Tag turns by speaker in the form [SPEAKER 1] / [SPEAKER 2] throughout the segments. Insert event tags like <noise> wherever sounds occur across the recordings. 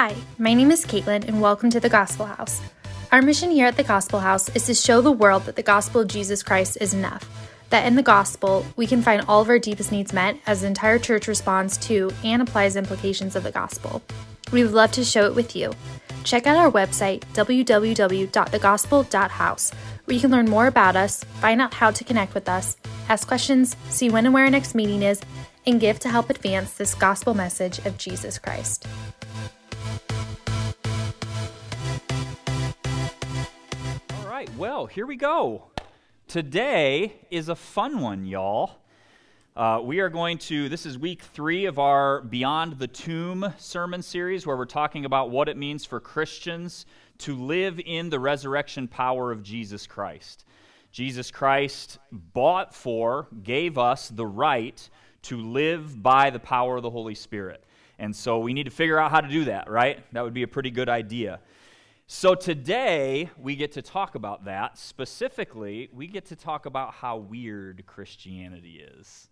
[SPEAKER 1] Hi, my name is Caitlin, and welcome to the Gospel House. Our mission here at the Gospel House is to show the world that the gospel of Jesus Christ is enough. That in the gospel, we can find all of our deepest needs met as the entire church responds to and applies implications of the gospel. We would love to show it with you. Check out our website, www.thegospel.house, where you can learn more about us, find out how to connect with us, ask questions, see when and where our next meeting is, and give to help advance this gospel message of Jesus Christ.
[SPEAKER 2] Right, well, here we go. Today is a fun one, y'all. Uh, we are going to, this is week three of our Beyond the Tomb sermon series, where we're talking about what it means for Christians to live in the resurrection power of Jesus Christ. Jesus Christ bought for, gave us the right to live by the power of the Holy Spirit. And so we need to figure out how to do that, right? That would be a pretty good idea. So today we get to talk about that. Specifically, we get to talk about how weird Christianity is.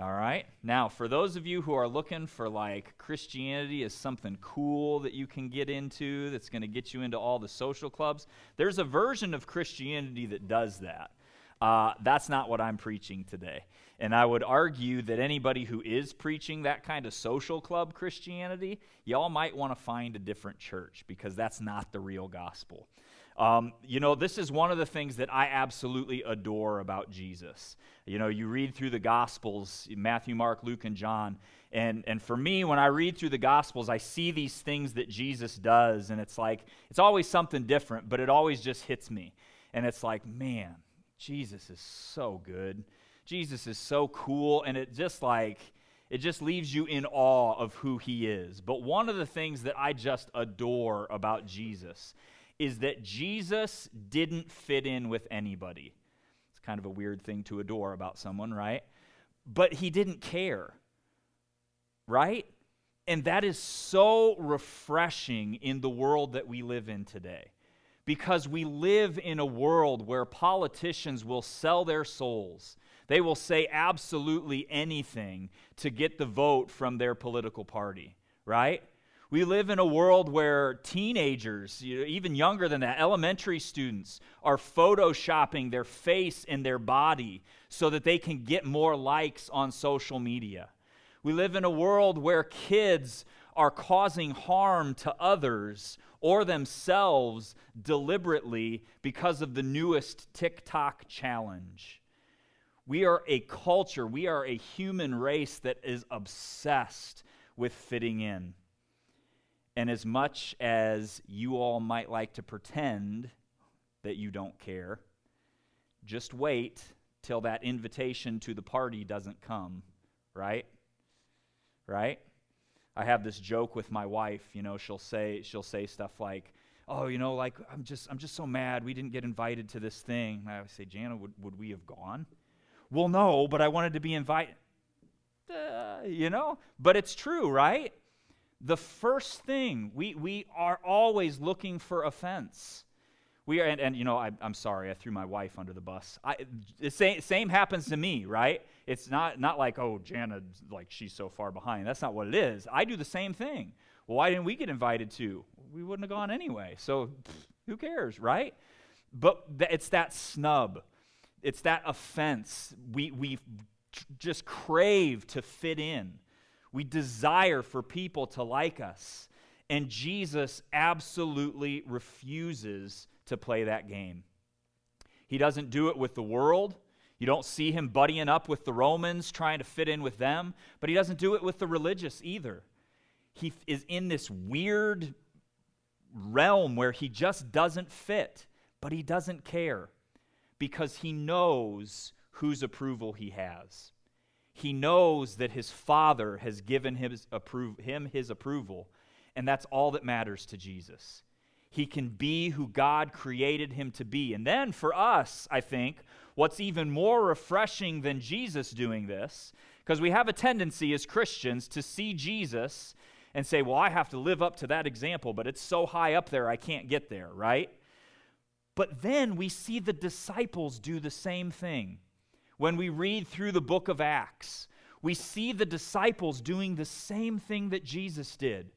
[SPEAKER 2] All right? Now, for those of you who are looking for like Christianity is something cool that you can get into that's going to get you into all the social clubs, there's a version of Christianity that does that. Uh, that's not what I'm preaching today. And I would argue that anybody who is preaching that kind of social club Christianity, y'all might want to find a different church because that's not the real gospel. Um, you know, this is one of the things that I absolutely adore about Jesus. You know, you read through the Gospels Matthew, Mark, Luke, and John. And, and for me, when I read through the Gospels, I see these things that Jesus does, and it's like, it's always something different, but it always just hits me. And it's like, man, Jesus is so good. Jesus is so cool, and it just like, it just leaves you in awe of who he is. But one of the things that I just adore about Jesus is that Jesus didn't fit in with anybody. It's kind of a weird thing to adore about someone, right? But he didn't care, right? And that is so refreshing in the world that we live in today. Because we live in a world where politicians will sell their souls they will say absolutely anything to get the vote from their political party, right? We live in a world where teenagers, you know, even younger than that, elementary students, are photoshopping their face and their body so that they can get more likes on social media. We live in a world where kids are causing harm to others or themselves deliberately because of the newest TikTok challenge. We are a culture, we are a human race that is obsessed with fitting in. And as much as you all might like to pretend that you don't care, just wait till that invitation to the party doesn't come, right? Right? I have this joke with my wife, you know, she'll say she'll say stuff like, "Oh, you know, like I'm just I'm just so mad we didn't get invited to this thing." I would say, "Jana, would, would we have gone?" Well, no, but I wanted to be invited. Uh, you know? But it's true, right? The first thing, we, we are always looking for offense. We are, and, and you know, I, am sorry, I threw my wife under the bus. I, the same, same happens to me, right? It's not, not like, oh, Jana, like she's so far behind. That's not what it is. I do the same thing. Well, why didn't we get invited to? We wouldn't have gone anyway. So who cares, right? But th- it's that snub it's that offense. We, we just crave to fit in. We desire for people to like us. And Jesus absolutely refuses to play that game. He doesn't do it with the world. You don't see him buddying up with the Romans, trying to fit in with them, but he doesn't do it with the religious either. He is in this weird realm where he just doesn't fit, but he doesn't care because he knows whose approval he has. He knows that his Father has given him his, appro- him his approval, and that's all that matters to Jesus. He can be who God created him to be. And then for us, I think, what's even more refreshing than Jesus doing this, because we have a tendency as Christians to see Jesus and say, well, I have to live up to that example, but it's so high up there, I can't get there, right? But then we see the disciples do the same thing. When we read through the book of Acts, we see the disciples doing the same thing that Jesus did.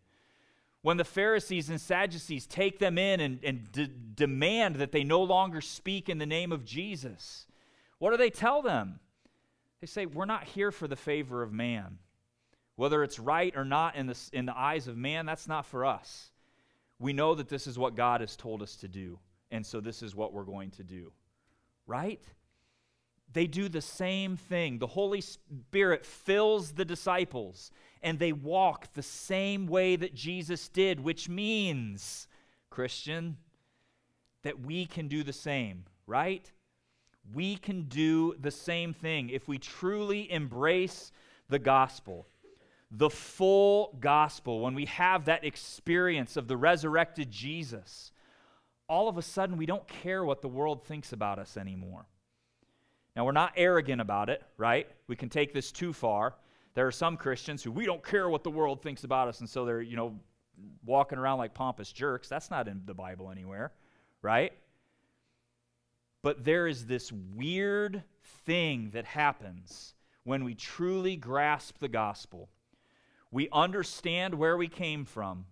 [SPEAKER 2] when the Pharisees and Sadducees take them in and, and de- demand that they no longer speak in the name of Jesus, what do they tell them? They say, We're not here for the favor of man. Whether it's right or not in the, in the eyes of man, that's not for us. We know that this is what God has told us to do, and so this is what we're going to do. Right? They do the same thing. The Holy Spirit fills the disciples, and they walk the same way that Jesus did, which means, Christian, that we can do the same, right? We can do the same thing if we truly embrace the gospel, the full gospel, when we have that experience of the resurrected Jesus. All of a sudden, we don't care what the world thinks about us anymore. Now, we're not arrogant about it, right? We can take this too far. There are some Christians who we don't care what the world thinks about us, and so they're, you know, walking around like pompous jerks. That's not in the Bible anywhere, right? But there is this weird thing that happens when we truly grasp the gospel. We understand where we came from,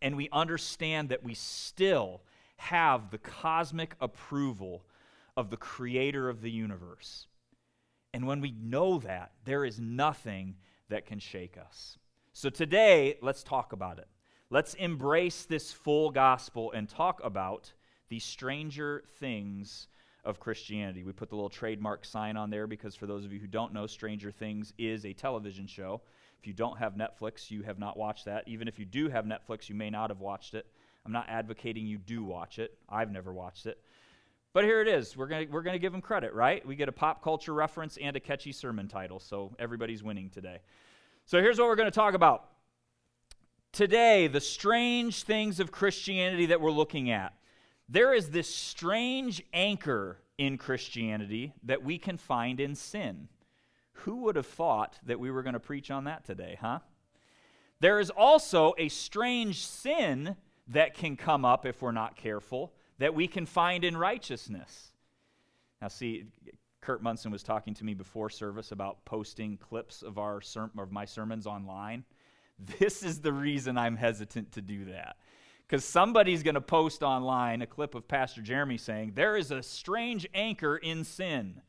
[SPEAKER 2] and we understand that we still have the cosmic approval of the creator of the universe. And when we know that, there is nothing that can shake us. So today, let's talk about it. Let's embrace this full gospel and talk about the stranger things of Christianity. We put the little trademark sign on there because, for those of you who don't know, Stranger Things is a television show. If you don't have Netflix, you have not watched that. Even if you do have Netflix, you may not have watched it. I'm not advocating you do watch it. I've never watched it. But here it is. We're going we're to give them credit, right? We get a pop culture reference and a catchy sermon title, so everybody's winning today. So here's what we're going to talk about. Today, the strange things of Christianity that we're looking at. There is this strange anchor in Christianity that we can find in sin. Who would have thought that we were going to preach on that today, huh? There is also a strange sin that can come up if we're not careful that we can find in righteousness. Now, see, Kurt Munson was talking to me before service about posting clips of, our ser- of my sermons online. <laughs> This is the reason I'm hesitant to do that. Because somebody's going to post online a clip of Pastor Jeremy saying, There is a strange anchor in sin.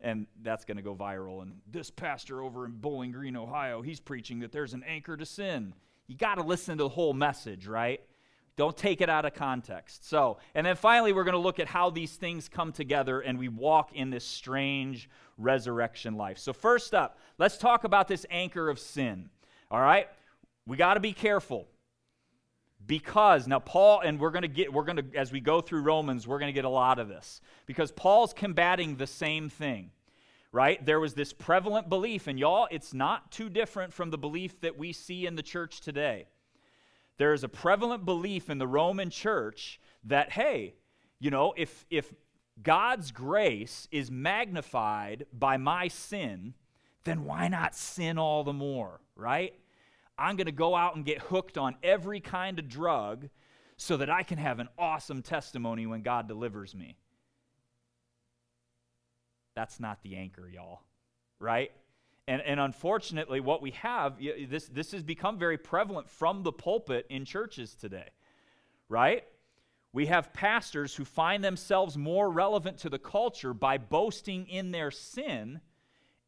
[SPEAKER 2] And that's going to go viral. And this pastor over in Bowling Green, Ohio, he's preaching that there's an anchor to sin. You got to listen to the whole message, right? Don't take it out of context. So, and then finally, we're going to look at how these things come together and we walk in this strange resurrection life. So, first up, let's talk about this anchor of sin. All right? We got to be careful because now paul and we're going to get we're going to as we go through romans we're going to get a lot of this because paul's combating the same thing right there was this prevalent belief and y'all it's not too different from the belief that we see in the church today there is a prevalent belief in the Roman church that, hey, you know, if, if God's grace is magnified by my sin, then why not sin all the more, right? I'm going to go out and get hooked on every kind of drug so that I can have an awesome testimony when God delivers me. That's not the anchor, y'all, right? And, and unfortunately, what we have, this, this has become very prevalent from the pulpit in churches today, right? We have pastors who find themselves more relevant to the culture by boasting in their sin.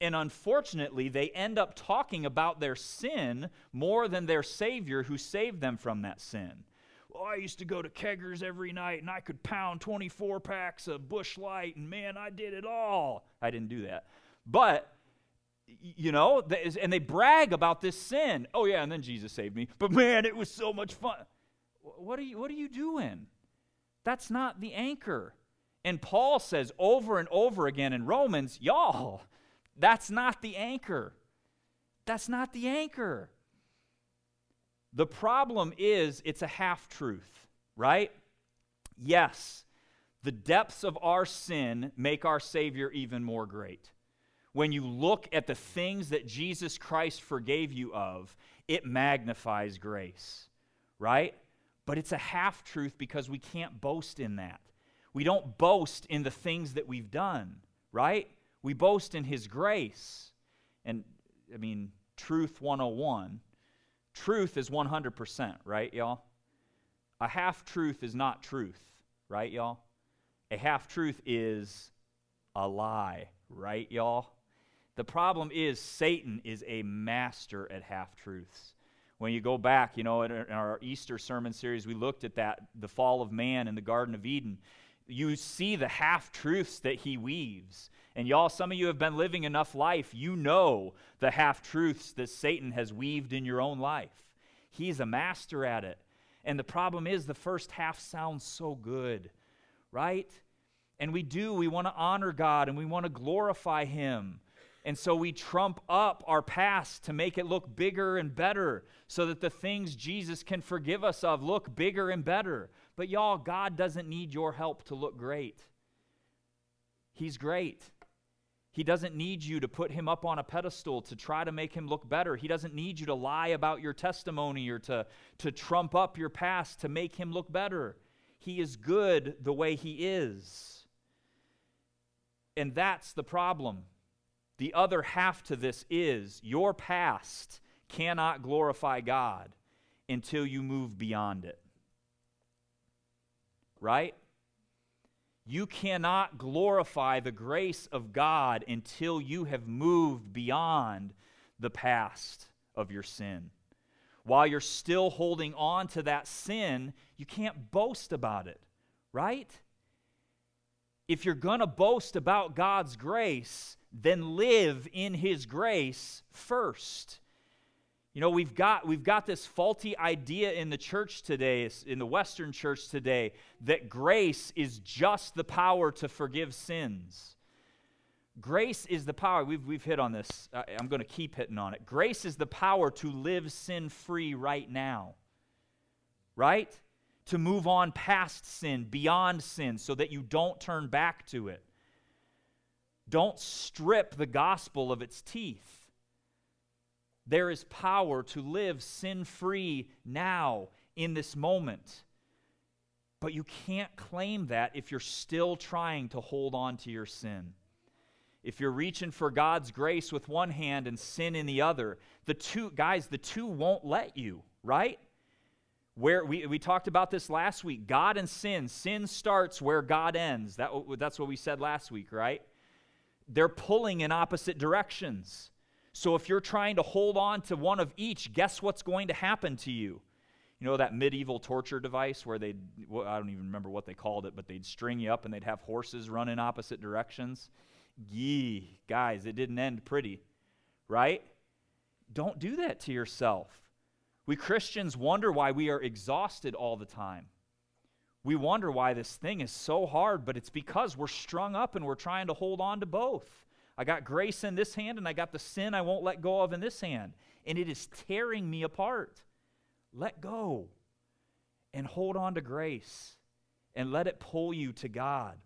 [SPEAKER 2] And unfortunately, they end up talking about their sin more than their Savior who saved them from that sin. Well, I used to go to keggers every night and I could pound 24 packs of Busch Light, and man, I did it all. I didn't do that. But you know, and they brag about this sin. Oh yeah, and then Jesus saved me. But man, it was so much fun. What are you what are you doing? That's not the anchor. And Paul says over and over again in Romans, y'all, that's not the anchor. That's not the anchor. The problem is it's a half truth, right? Yes, the depths of our sin make our Savior even more great when you look at the things that Jesus Christ forgave you of, it magnifies grace, right? But it's a half truth because we can't boast in that. We don't boast in the things that we've done, right? We boast in His grace. And I mean, Truth 101 truth is 100%, right, y'all? A half truth is not truth, right, y'all? A half truth is a lie, right, y'all? The problem is Satan is a master at half truths. When you go back, you know, in our Easter sermon series, we looked at that, the fall of man in the Garden of Eden. You see the half truths that he weaves. And y'all, some of you have been living enough life, you know the half truths that Satan has weaved in your own life. He's a master at it. And the problem is, the first half sounds so good, right? And we do. We want to honor God and we want to glorify Him. And so we trump up our past to make it look bigger and better so that the things Jesus can forgive us of look bigger and better. But y'all, God doesn't need your help to look great. He's great. He doesn't need you to put him up on a pedestal to try to make him look better. He doesn't need you to lie about your testimony or to, to trump up your past to make him look better. He is good the way he is. And that's the problem. The other half to this is your past cannot glorify God until you move beyond it. Right? You cannot glorify the grace of God until you have moved beyond the past of your sin. While you're still holding on to that sin, you can't boast about it, right? If you're going to boast about God's grace, then live in His grace first. You know, we've got, we've got this faulty idea in the church today, in the Western church today, that grace is just the power to forgive sins. Grace is the power. We've, we've hit on this. I'm going to keep hitting on it. Grace is the power to live sin free right now, right? To move on past sin, beyond sin, so that you don't turn back to it. Don't strip the gospel of its teeth. There is power to live sin free now in this moment. But you can't claim that if you're still trying to hold on to your sin. If you're reaching for God's grace with one hand and sin in the other, the two, guys, the two won't let you, right? Where we, we talked about this last week God and sin. Sin starts where God ends. That, that's what we said last week, right? They're pulling in opposite directions. So if you're trying to hold on to one of each, guess what's going to happen to you? You know that medieval torture device where they well, I don't even remember what they called it, but they'd string you up and they'd have horses run in opposite directions? Gee, guys, it didn't end pretty, right? Don't do that to yourself. We Christians wonder why we are exhausted all the time. We wonder why this thing is so hard, but it's because we're strung up and we're trying to hold on to both. I got grace in this hand and I got the sin I won't let go of in this hand. And it is tearing me apart. Let go and hold on to grace and let it pull you to God.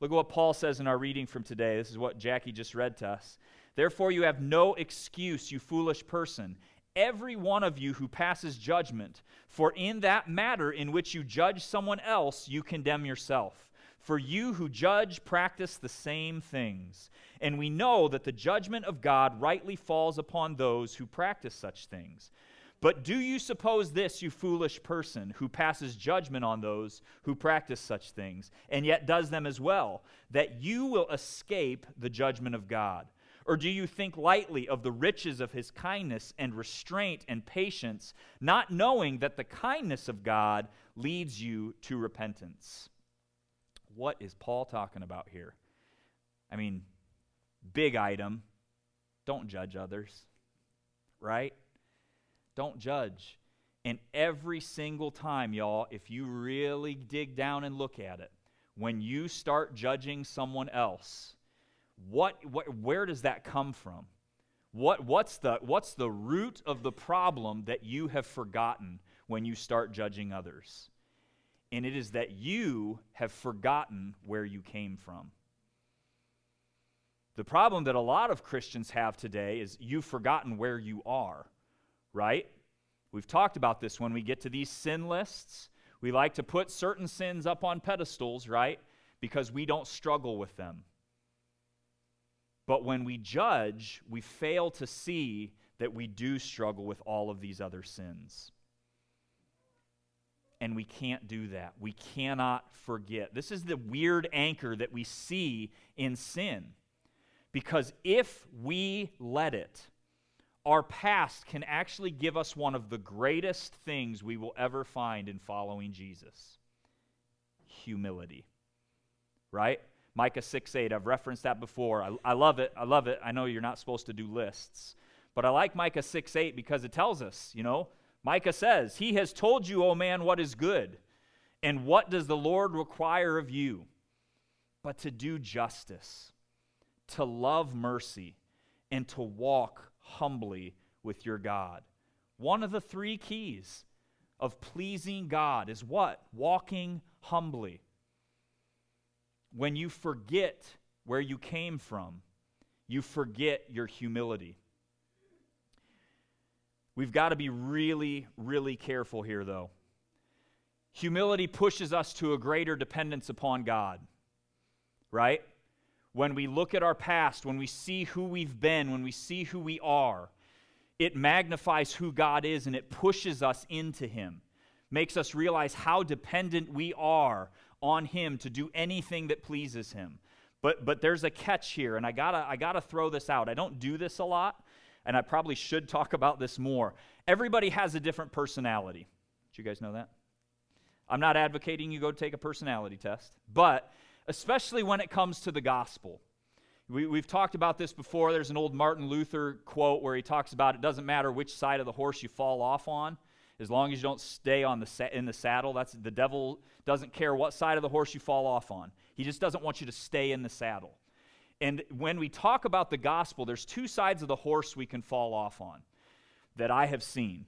[SPEAKER 2] Look at what Paul says in our reading from today. This is what Jackie just read to us. Therefore, you have no excuse, you foolish person. Every one of you who passes judgment, for in that matter in which you judge someone else, you condemn yourself. For you who judge practice the same things. And we know that the judgment of God rightly falls upon those who practice such things. But do you suppose this, you foolish person, who passes judgment on those who practice such things, and yet does them as well, that you will escape the judgment of God? Or do you think lightly of the riches of his kindness and restraint and patience, not knowing that the kindness of God leads you to repentance? what is Paul talking about here? I mean, big item. Don't judge others, right? Don't judge. And every single time, y'all, if you really dig down and look at it, when you start judging someone else, what, what where does that come from? What, what's, the, what's the root of the problem that you have forgotten when you start judging others? and it is that you have forgotten where you came from. The problem that a lot of Christians have today is you've forgotten where you are, right? We've talked about this when we get to these sin lists. We like to put certain sins up on pedestals, right? Because we don't struggle with them. But when we judge, we fail to see that we do struggle with all of these other sins. And we can't do that. We cannot forget. This is the weird anchor that we see in sin. Because if we let it, our past can actually give us one of the greatest things we will ever find in following Jesus humility. Right? Micah 6 8, I've referenced that before. I, I love it. I love it. I know you're not supposed to do lists, but I like Micah 6 8 because it tells us, you know, Micah says, He has told you, O man, what is good. And what does the Lord require of you? But to do justice, to love mercy, and to walk humbly with your God. One of the three keys of pleasing God is what? Walking humbly. When you forget where you came from, you forget your humility. We've got to be really, really careful here, though. Humility pushes us to a greater dependence upon God, right? When we look at our past, when we see who we've been, when we see who we are, it magnifies who God is and it pushes us into Him, makes us realize how dependent we are on Him to do anything that pleases Him. But, but there's a catch here, and I gotta, I gotta throw this out. I don't do this a lot, and I probably should talk about this more. Everybody has a different personality. Did you guys know that? I'm not advocating you go take a personality test, but especially when it comes to the gospel. We, have talked about this before. There's an old Martin Luther quote where he talks about it doesn't matter which side of the horse you fall off on, as long as you don't stay on the sa- in the saddle. That's the devil doesn't care what side of the horse you fall off on. He just doesn't want you to stay in the saddle. And when we talk about the gospel, there's two sides of the horse we can fall off on that I have seen.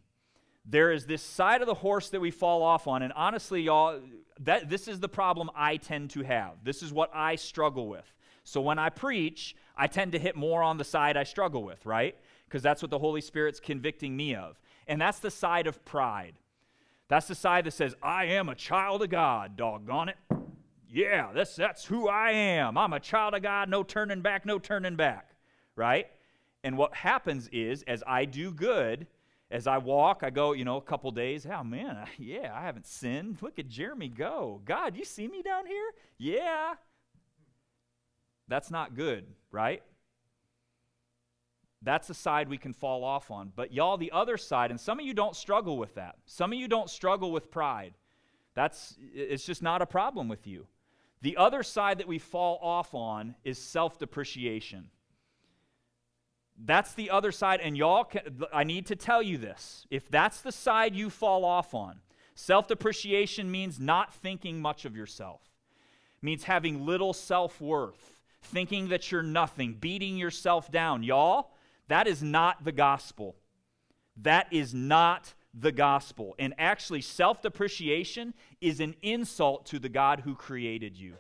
[SPEAKER 2] There is this side of the horse that we fall off on, and honestly, y'all, that this is the problem I tend to have. This is what I struggle with. So when I preach, I tend to hit more on the side I struggle with, right? Because that's what the Holy Spirit's convicting me of. And that's the side of pride. That's the side that says, I am a child of God, doggone it. Yeah, that's, that's who I am. I'm a child of God, no turning back, no turning back, right? And what happens is, as I do good, as I walk, I go, you know, a couple days. Oh, man, yeah, I haven't sinned. Look at Jeremy go. God, you see me down here? Yeah. That's not good, right? That's the side we can fall off on. But y'all, the other side, and some of you don't struggle with that. Some of you don't struggle with pride. That's it's just not a problem with you. The other side that we fall off on is self-depreciation. That's the other side, and y'all, can, I need to tell you this. If that's the side you fall off on, self depreciation means not thinking much of yourself, means having little self worth, thinking that you're nothing, beating yourself down. Y'all, that is not the gospel. That is not the gospel. And actually, self depreciation is an insult to the God who created you.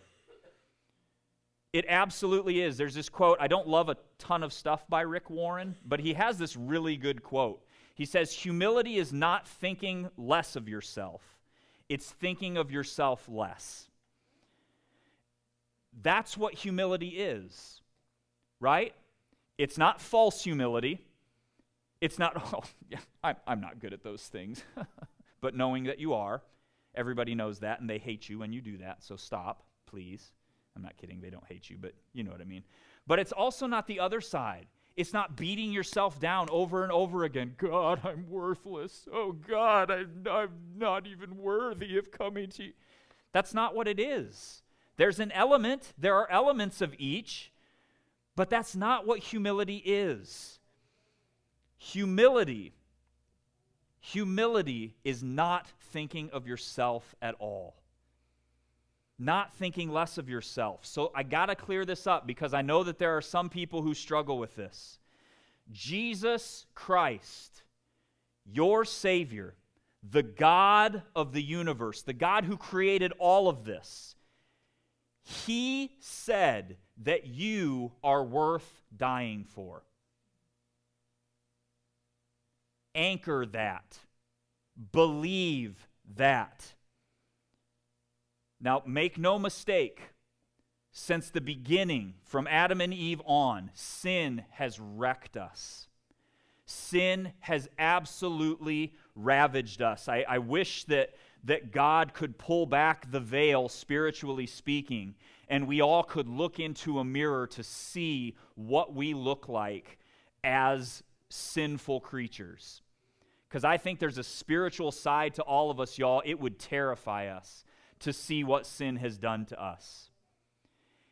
[SPEAKER 2] It absolutely is. There's this quote. I don't love a ton of stuff by Rick Warren, but he has this really good quote. He says, Humility is not thinking less of yourself, it's thinking of yourself less. That's what humility is, right? It's not false humility. It's not, <laughs> oh, yeah, I'm, I'm not good at those things. <laughs> but knowing that you are, everybody knows that, and they hate you when you do that, so stop, please. I'm not kidding, they don't hate you, but you know what I mean. But it's also not the other side. It's not beating yourself down over and over again. God, I'm worthless. Oh, God, I'm, I'm not even worthy of coming to you. That's not what it is. There's an element, there are elements of each, but that's not what humility is. Humility, humility is not thinking of yourself at all not thinking less of yourself. So I got to clear this up because I know that there are some people who struggle with this. Jesus Christ, your Savior, the God of the universe, the God who created all of this, He said that you are worth dying for. Anchor that. Believe that. Now, make no mistake, since the beginning, from Adam and Eve on, sin has wrecked us. sin has absolutely ravaged us. I, I wish that, that God could pull back the veil, spiritually speaking, and we all could look into a mirror to see what we look like as sinful creatures. Because I think there's a spiritual side to all of us, y'all. It would terrify us to see what sin has done to us.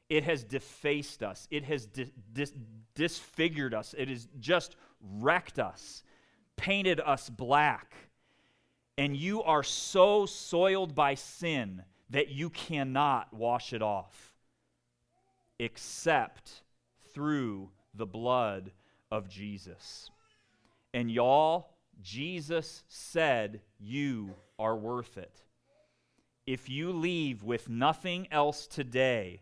[SPEAKER 2] It has defaced us, it has di- dis- disfigured us, it has just wrecked us, painted us black. And you are so soiled by sin that you cannot wash it off except through the blood of Jesus. And y'all, Jesus said, You are worth it. If you leave with nothing else today,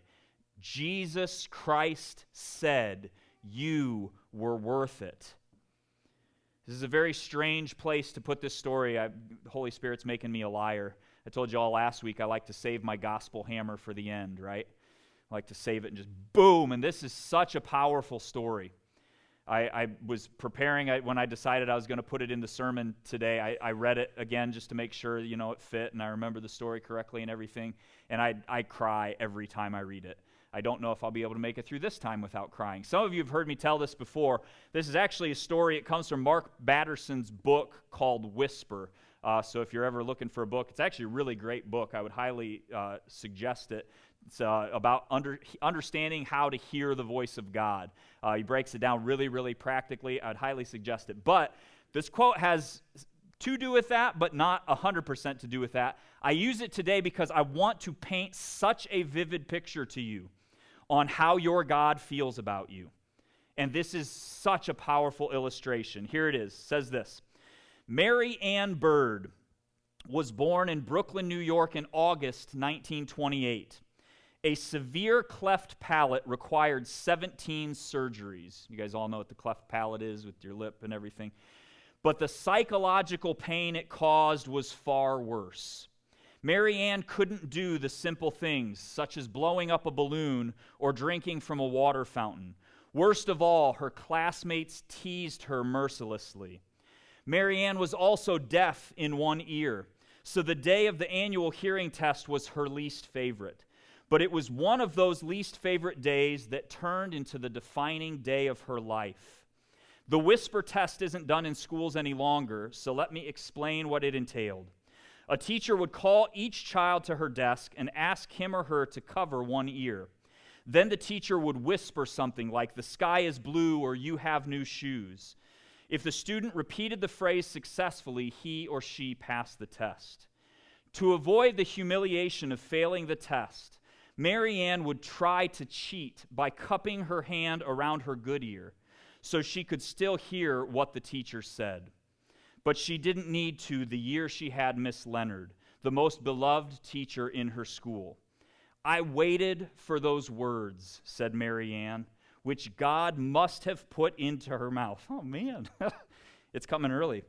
[SPEAKER 2] Jesus Christ said, You were worth it. This is a very strange place to put this story. I, the Holy Spirit's making me a liar. I told you all last week I like to save my gospel hammer for the end, right? I like to save it and just boom. And this is such a powerful story. I, I was preparing I, when I decided I was going to put it in the sermon today. I, I, read it again just to make sure you know it fit and I remember the story correctly and everything. And I, I cry every time I read it. I don't know if I'll be able to make it through this time without crying. Some of you have heard me tell this before. This is actually a story. It comes from Mark Batterson's book called Whisper. Uh, so if you're ever looking for a book, it's actually a really great book. I would highly uh, suggest it. It's uh, about under, understanding how to hear the voice of God. Uh, he breaks it down really, really practically. I'd highly suggest it. But this quote has to do with that, but not 100% to do with that. I use it today because I want to paint such a vivid picture to you on how your God feels about you. And this is such a powerful illustration. Here it is. Says this Mary Ann Bird was born in Brooklyn, New York in August 1928. A severe cleft palate required 17 surgeries. You guys all know what the cleft palate is with your lip and everything. But the psychological pain it caused was far worse. Mary Ann couldn't do the simple things, such as blowing up a balloon or drinking from a water fountain. Worst of all, her classmates teased her mercilessly. Mary Ann was also deaf in one ear, so the day of the annual hearing test was her least favorite. But it was one of those least favorite days that turned into the defining day of her life. The whisper test isn't done in schools any longer, so let me explain what it entailed. A teacher would call each child to her desk and ask him or her to cover one ear. Then the teacher would whisper something like, The sky is blue or you have new shoes. If the student repeated the phrase successfully, he or she passed the test. To avoid the humiliation of failing the test, Mary Ann would try to cheat by cupping her hand around her good ear so she could still hear what the teacher said. But she didn't need to the year she had Miss Leonard, the most beloved teacher in her school. I waited for those words, said Mary Ann, which God must have put into her mouth. Oh, man, <laughs> it's coming early.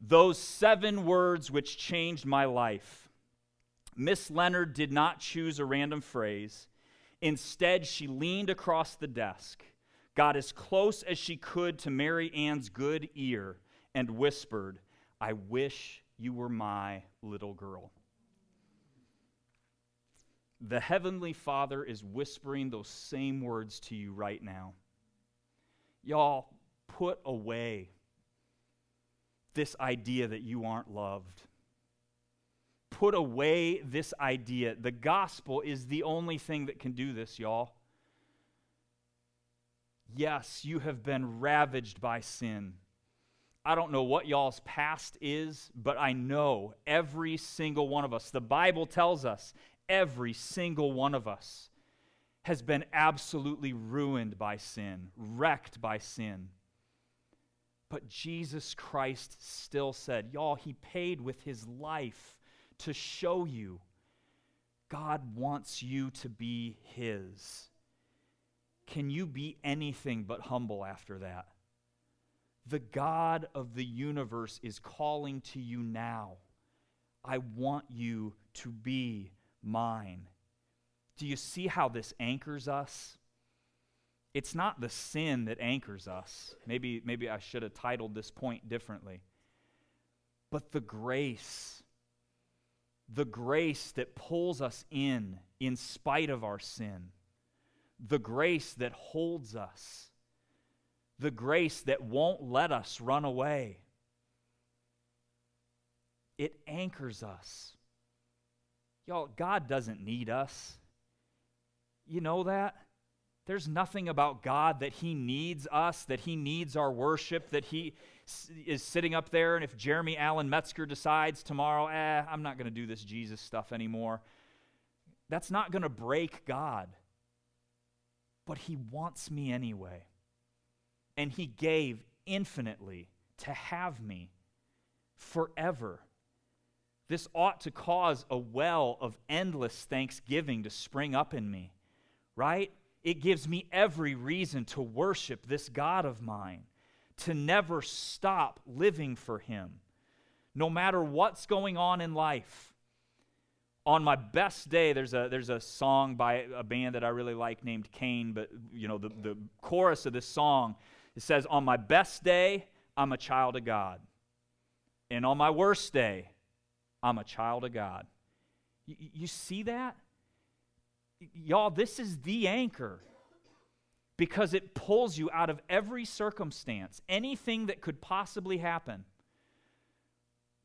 [SPEAKER 2] Those seven words which changed my life. Miss Leonard did not choose a random phrase. Instead, she leaned across the desk, got as close as she could to Mary Ann's good ear, and whispered, I wish you were my little girl. The Heavenly Father is whispering those same words to you right now. Y'all, put away this idea that you aren't loved put away this idea. The gospel is the only thing that can do this, y'all. Yes, you have been ravaged by sin. I don't know what y'all's past is, but I know every single one of us, the Bible tells us, every single one of us has been absolutely ruined by sin, wrecked by sin. But Jesus Christ still said, Y'all, He paid with His life to show you God wants you to be His. Can you be anything but humble after that? The God of the universe is calling to you now. I want you to be mine. Do you see how this anchors us? it's not the sin that anchors us. Maybe, maybe I should have titled this point differently. But the grace, the grace that pulls us in in spite of our sin, the grace that holds us, the grace that won't let us run away. It anchors us. Y'all, God doesn't need us. You know that? There's nothing about God that He needs us, that He needs our worship, that He is sitting up there. And if Jeremy Allen Metzger decides tomorrow, eh, I'm not going to do this Jesus stuff anymore, that's not going to break God. But He wants me anyway. And He gave infinitely to have me forever. This ought to cause a well of endless thanksgiving to spring up in me, right? It gives me every reason to worship this God of mine, to never stop living for Him, no matter what's going on in life. On my best day, there's a, there's a song by a band that I really like named Cain, but you know, the, the chorus of this song, it says, On my best day, I'm a child of God. And on my worst day, I'm a child of God. You, see that? Y'all, this is the anchor because it pulls you out of every circumstance, anything that could possibly happen.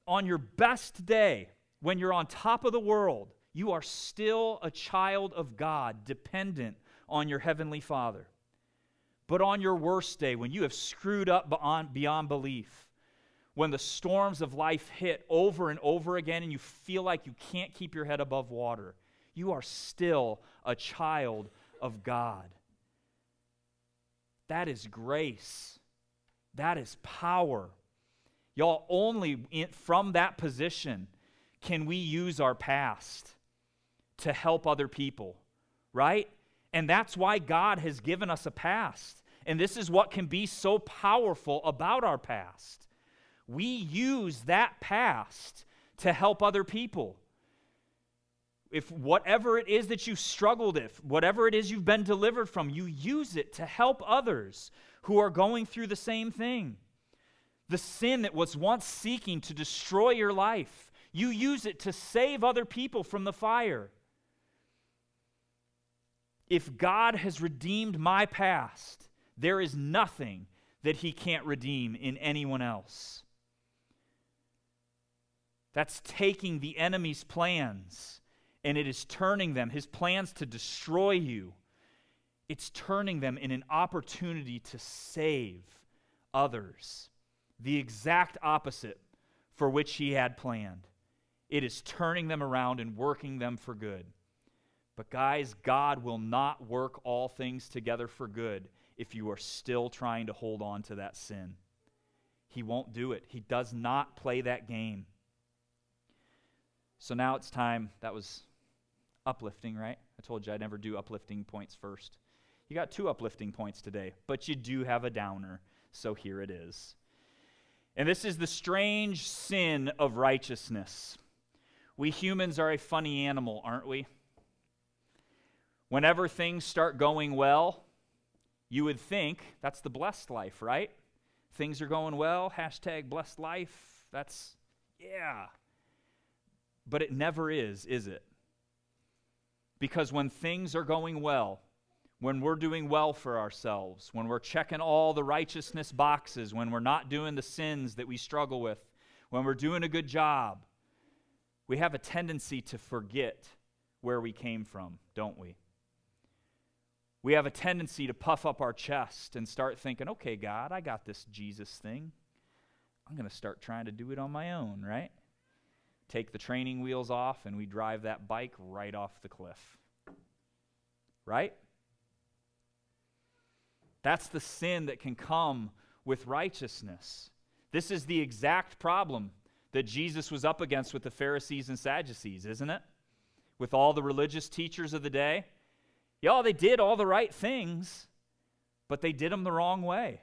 [SPEAKER 2] On your best day, when you're on top of the world, you are still a child of God, dependent on your heavenly Father. But on your worst day, when you have screwed up beyond, beyond belief, when the storms of life hit over and over again and you feel like you can't keep your head above water, you are still a child of God. That is grace. That is power. Y'all, only in, from that position can we use our past to help other people, right? And that's why God has given us a past. And this is what can be so powerful about our past. We use that past to help other people if whatever it is that you've struggled with, whatever it is you've been delivered from, you use it to help others who are going through the same thing. The sin that was once seeking to destroy your life, you use it to save other people from the fire. If God has redeemed my past, there is nothing that He can't redeem in anyone else. That's taking the enemy's plans and it is turning them, his plans to destroy you, it's turning them in an opportunity to save others. The exact opposite for which he had planned. It is turning them around and working them for good. But, guys, God will not work all things together for good if you are still trying to hold on to that sin. He won't do it. He does not play that game. So now it's time. That was uplifting, right? I told you I'd never do uplifting points first. You got two uplifting points today, but you do have a downer, so here it is. And this is the strange sin of righteousness. We humans are a funny animal, aren't we? Whenever things start going well, you would think that's the blessed life, right? Things are going well, hashtag blessed life. That's, yeah. But it never is, is it? Because when things are going well, when we're doing well for ourselves, when we're checking all the righteousness boxes, when we're not doing the sins that we struggle with, when we're doing a good job, we have a tendency to forget where we came from, don't we? We have a tendency to puff up our chest and start thinking, okay, God, I got this Jesus thing. I'm going to start trying to do it on my own, right? Take the training wheels off, and we drive that bike right off the cliff. Right? That's the sin that can come with righteousness. This is the exact problem that Jesus was up against with the Pharisees and Sadducees, isn't it? With all the religious teachers of the day. Y'all, they did all the right things, but they did them the wrong way.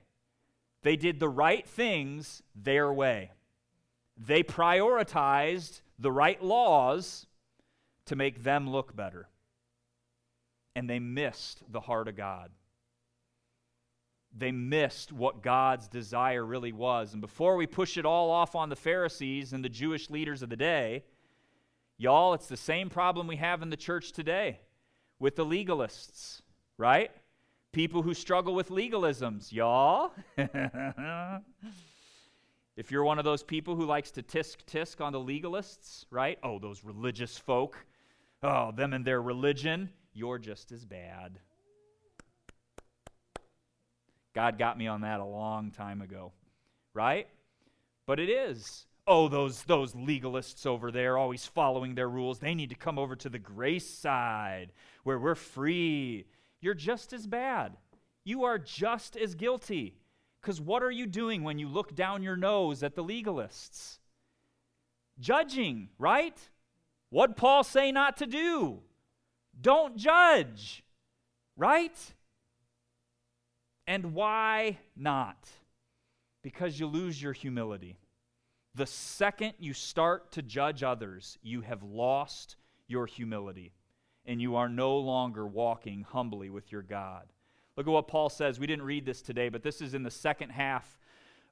[SPEAKER 2] They did the right things their way. They prioritized the right laws to make them look better. And they missed the heart of God. they missed what God's desire really was. And before we push it all off on the Pharisees and the Jewish leaders of the day, y'all, it's the same problem we have in the church today with the legalists, right? People who struggle with legalisms, y'all. <laughs> if you're one of those people who likes to tisk tisk on the legalists, right? Oh, those religious folk. Oh, them and their religion. You're just as bad. God got me on that a long time ago, right? But it is. Oh, those, those legalists over there always following their rules. They need to come over to the grace side where we're free. You're just as bad. You are just as guilty. Because what are you doing when you look down your nose at the legalists? Judging, right? What Paul say not to do? Don't judge, right? And why not? Because you lose your humility. The second you start to judge others, you have lost your humility and you are no longer walking humbly with your God. Look at what Paul says. We didn't read this today, but this is in the second half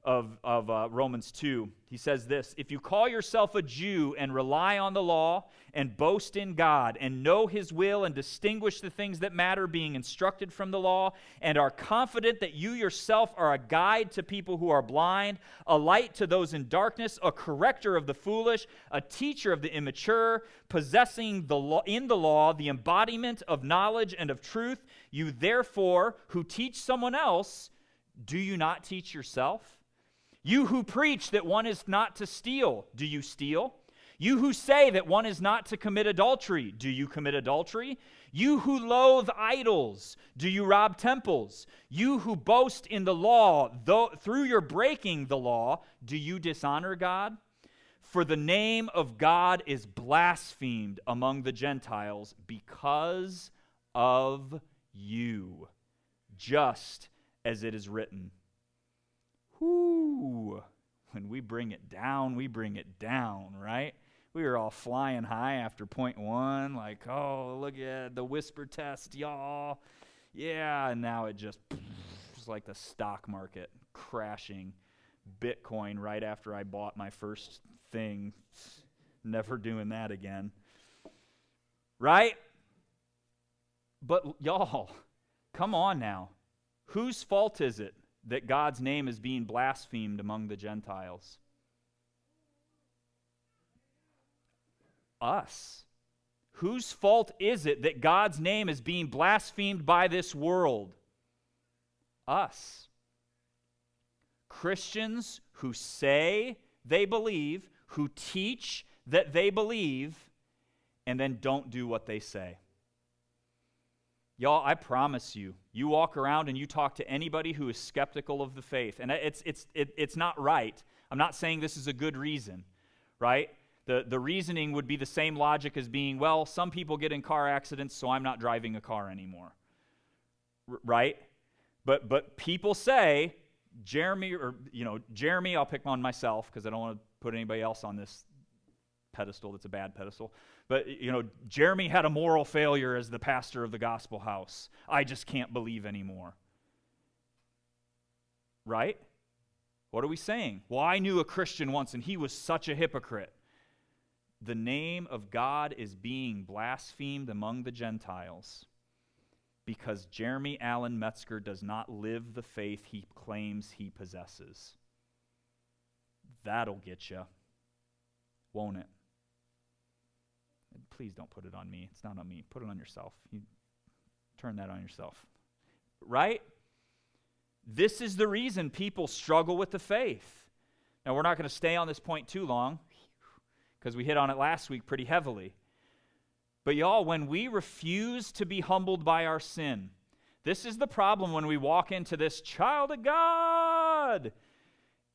[SPEAKER 2] of, of uh, Romans 2. He says this If you call yourself a Jew and rely on the law and boast in God and know his will and distinguish the things that matter, being instructed from the law, and are confident that you yourself are a guide to people who are blind, a light to those in darkness, a corrector of the foolish, a teacher of the immature, possessing the law, in the law the embodiment of knowledge and of truth, you therefore who teach someone else, do you not teach yourself? You who preach that one is not to steal, do you steal? You who say that one is not to commit adultery, do you commit adultery? You who loathe idols, do you rob temples? You who boast in the law, though, through your breaking the law, do you dishonor God? For the name of God is blasphemed among the Gentiles because of you, just as it is written. Whoo! When we bring it down, we bring it down, right? We were all flying high after point one, like, oh, look at the whisper test, y'all. Yeah, and now it just, it's like the stock market crashing. Bitcoin right after I bought my first thing. Never doing that again. Right? But y'all, come on now. Whose fault is it that God's name is being blasphemed among the Gentiles? Us. Whose fault is it that God's name is being blasphemed by this world? Us. Christians who say they believe, who teach that they believe, and then don't do what they say. Y'all, I promise you, you walk around and you talk to anybody who is skeptical of the faith, and it's, it's, it, it's not right. I'm not saying this is a good reason, right? The, the reasoning would be the same logic as being, well, some people get in car accidents, so I'm not driving a car anymore, R- right? But, but people say, Jeremy, or, you know, Jeremy, I'll pick on myself because I don't want to put anybody else on this pedestal that's a bad pedestal. But, you know, Jeremy had a moral failure as the pastor of the gospel house. I just can't believe anymore. Right? What are we saying? Well, I knew a Christian once and he was such a hypocrite. The name of God is being blasphemed among the Gentiles because Jeremy Allen Metzger does not live the faith he claims he possesses. That'll get you, won't it? Please don't put it on me. It's not on me. Put it on yourself. You turn that on yourself. Right? This is the reason people struggle with the faith. Now, we're not going to stay on this point too long because we hit on it last week pretty heavily. But, y'all, when we refuse to be humbled by our sin, this is the problem when we walk into this child of God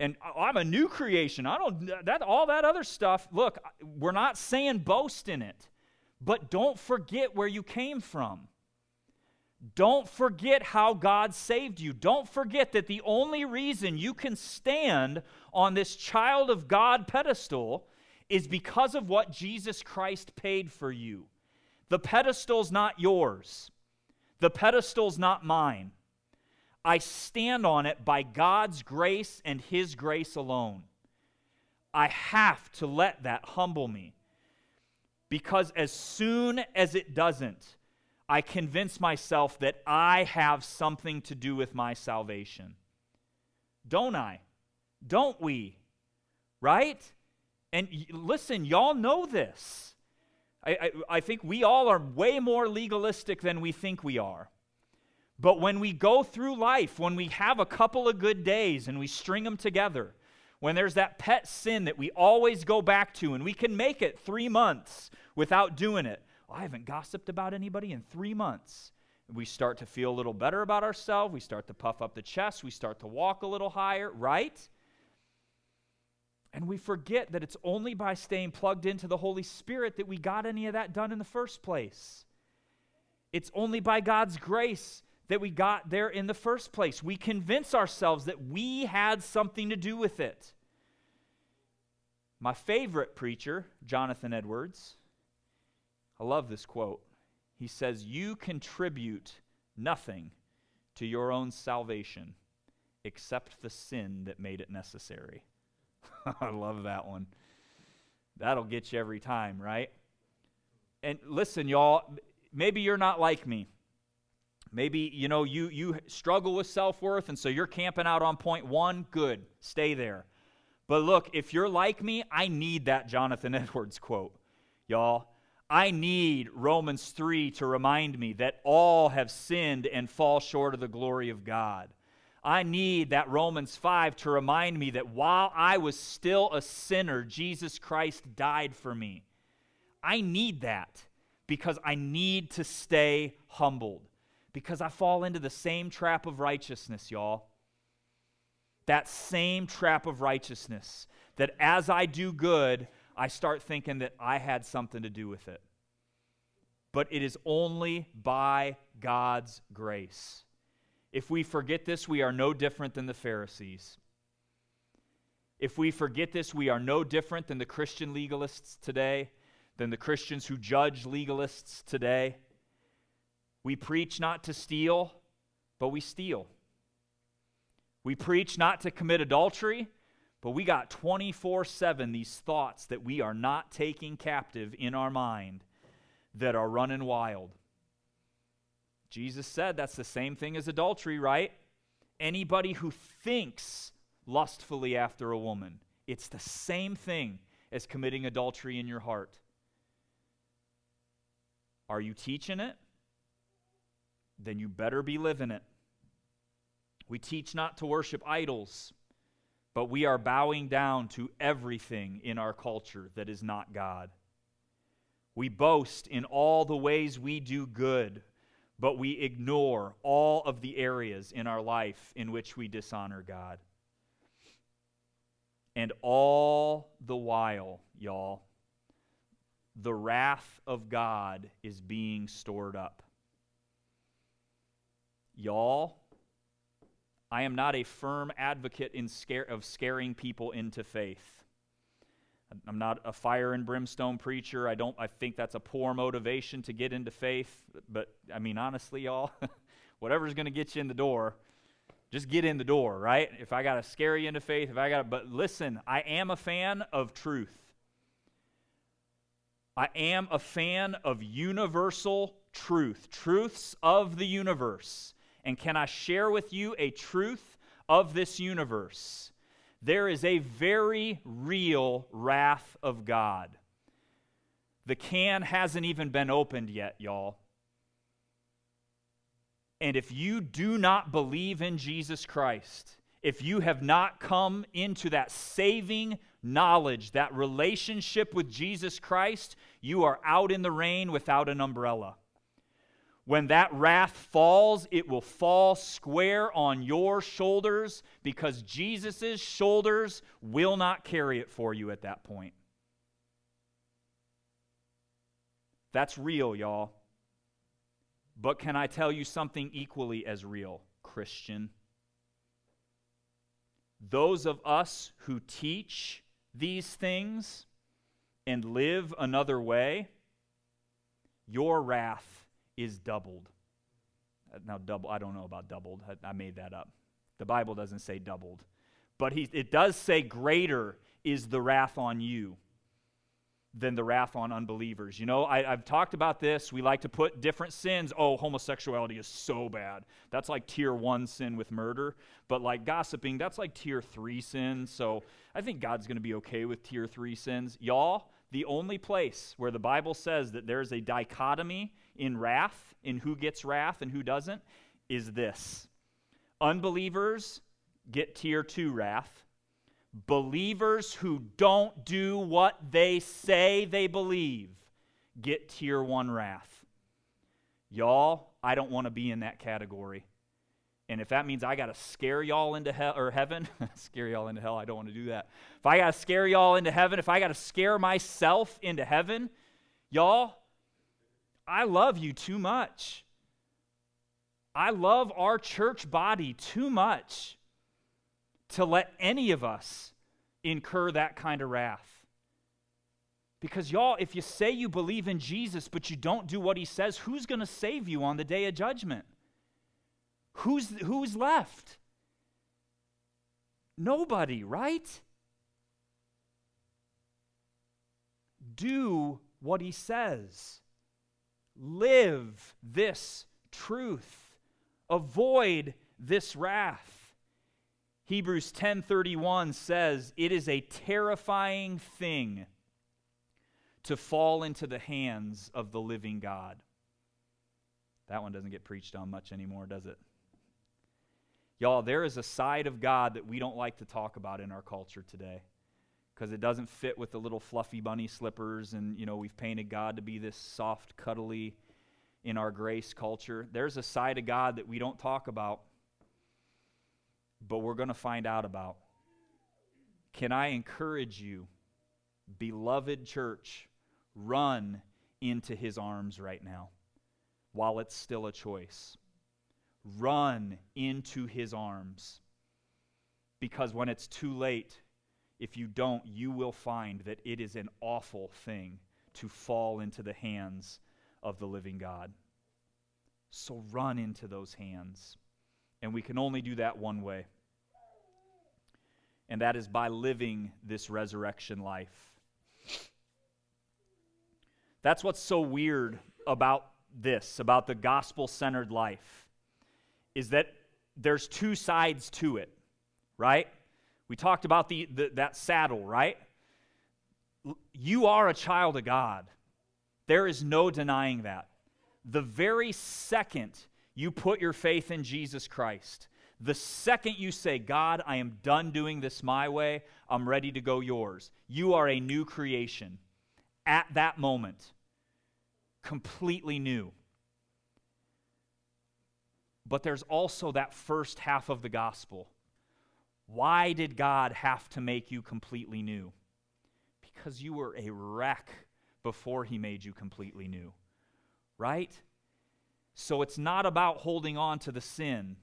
[SPEAKER 2] and I'm a new creation. I don't that all that other stuff. Look, we're not saying boast in it, but don't forget where you came from. Don't forget how God saved you. Don't forget that the only reason you can stand on this child of God pedestal is because of what Jesus Christ paid for you. The pedestal's not yours. The pedestal's not mine. I stand on it by God's grace and His grace alone. I have to let that humble me. Because as soon as it doesn't, I convince myself that I have something to do with my salvation. Don't I? Don't we? Right? And listen, y'all know this. I, I, I, think we all are way more legalistic than we think we are. But when we go through life, when we have a couple of good days and we string them together, when there's that pet sin that we always go back to and we can make it three months without doing it, well, I haven't gossiped about anybody in three months. We start to feel a little better about ourselves. We start to puff up the chest. We start to walk a little higher, right? And we forget that it's only by staying plugged into the Holy Spirit that we got any of that done in the first place. It's only by God's grace that we got there in the first place. We convince ourselves that we had something to do with it. My favorite preacher, Jonathan Edwards, I love this quote. He says, You contribute nothing to your own salvation except the sin that made it necessary. <laughs> I love that one. That'll get you every time, right? And listen, y'all, maybe you're not like me. Maybe, you know, you, you struggle with self worth, and so you're camping out on point one. Good. Stay there. But look, if you're like me, I need that Jonathan <laughs> Edwards quote, y'all. I need Romans 3 to remind me that all have sinned and fall short of the glory of God. I need that Romans 5 to remind me that while I was still a sinner, Jesus Christ died for me. I need that because I need to stay humbled because I fall into the same trap of righteousness, y'all. That same trap of righteousness. That as I do good, I start thinking that I had something to do with it. But it is only by God's grace. If we forget this, we are no different than the Pharisees. If we forget this, we are no different than the Christian legalists today, than the Christians who judge legalists today. We preach not to steal, but we steal. We preach not to commit adultery, but we got 24 7 these thoughts that we are not taking captive in our mind that are running wild. Jesus said that's the same thing as adultery, right? Anybody who thinks lustfully after a woman, it's the same thing as committing adultery in your heart. Are you teaching it? Then you better be living it. We teach not to worship idols, but we are bowing down to everything in our culture that is not God. We boast in all the ways we do good, but we ignore all of the areas in our life in which we dishonor God. And all the while, y'all, the wrath of God is being stored up. Y'all, I am not a firm advocate in scare, of scaring people into faith. I'm not a fire and brimstone preacher. I don't I think that's a poor motivation to get into faith, but I mean honestly, y'all, <laughs> whatever's going to get you in the door, just get in the door, right? If I got to scare you into faith, if I got to but listen, I am a fan of truth. I am a fan of universal truth, truths of the universe. And can I share with you a truth of this universe? There is a very real wrath of God. The can hasn't even been opened yet, y'all. And if you do not believe in Jesus Christ, if you have not come into that saving knowledge, that relationship with Jesus Christ, you are out in the rain without an umbrella. When that wrath falls, it will fall square on your shoulders because Jesus' shoulders will not carry it for you at that point. That's real, y'all. But can I tell you something equally as real, Christian? Those of us who teach these things and live another way, your wrath is doubled. Uh, now, double, I don't know about doubled. I, I made that up. The Bible doesn't say doubled. But he, it does say greater is the wrath on you than the wrath on unbelievers. You know, I, have talked about this. We like to put different sins. Oh, homosexuality is so bad. That's like tier one sin with murder. But like gossiping, that's like tier three sin. So I think God's going to be okay with tier three sins. Y'all, the only place where the Bible says that there's a dichotomy in wrath, in who gets wrath and who doesn't, is this unbelievers get tier two wrath Believers who don't do what they say they believe get tier one wrath. Y'all, I don't want to be in that category. And if that means I got to scare y'all into hell or heaven, <laughs> scare y'all into hell, I don't want to do that. If I got to scare y'all into heaven, if I got to scare myself into heaven, y'all, I love you too much. I love our church body too much to let any of us incur that kind of wrath. Because, y'all, if you say you believe in Jesus but you don't do what he says, who's going to save you on the day of judgment? Who's, who's left? Nobody, right? Do what he says. Live this truth. Avoid this wrath. Hebrews 10:31 says, "It is a terrifying thing to fall into the hands of the living God." That one doesn't get preached on much anymore, does it? Y'all, there is a side of God that we don't like to talk about in our culture today because it doesn't fit with the little fluffy bunny slippers and, you know, we've painted God to be this soft, cuddly in our grace culture. There's a side of God that we don't talk about but we're going to find out about. Can I encourage you, beloved church, run into his arms right now while it's still a choice? Run into his arms. Because when it's too late, if you don't, you will find that it is an awful thing to fall into the hands of the living God. So run into those hands. And we can only do that one way, and that is by living this resurrection life. That's what's so weird about this, about the gospel centered life, is that there's two sides to it, right? We talked about the, the, that saddle, right? You are a child of God. There is no denying that. The very second you put your faith in Jesus Christ, the second you say, God, I am done doing this my way, I'm ready to go yours, you are a new creation at that moment, completely new. But there's also that first half of the gospel. Why did God have to make you completely new? Because you were a wreck before He made you completely new, right? So it's not about holding on to the sin,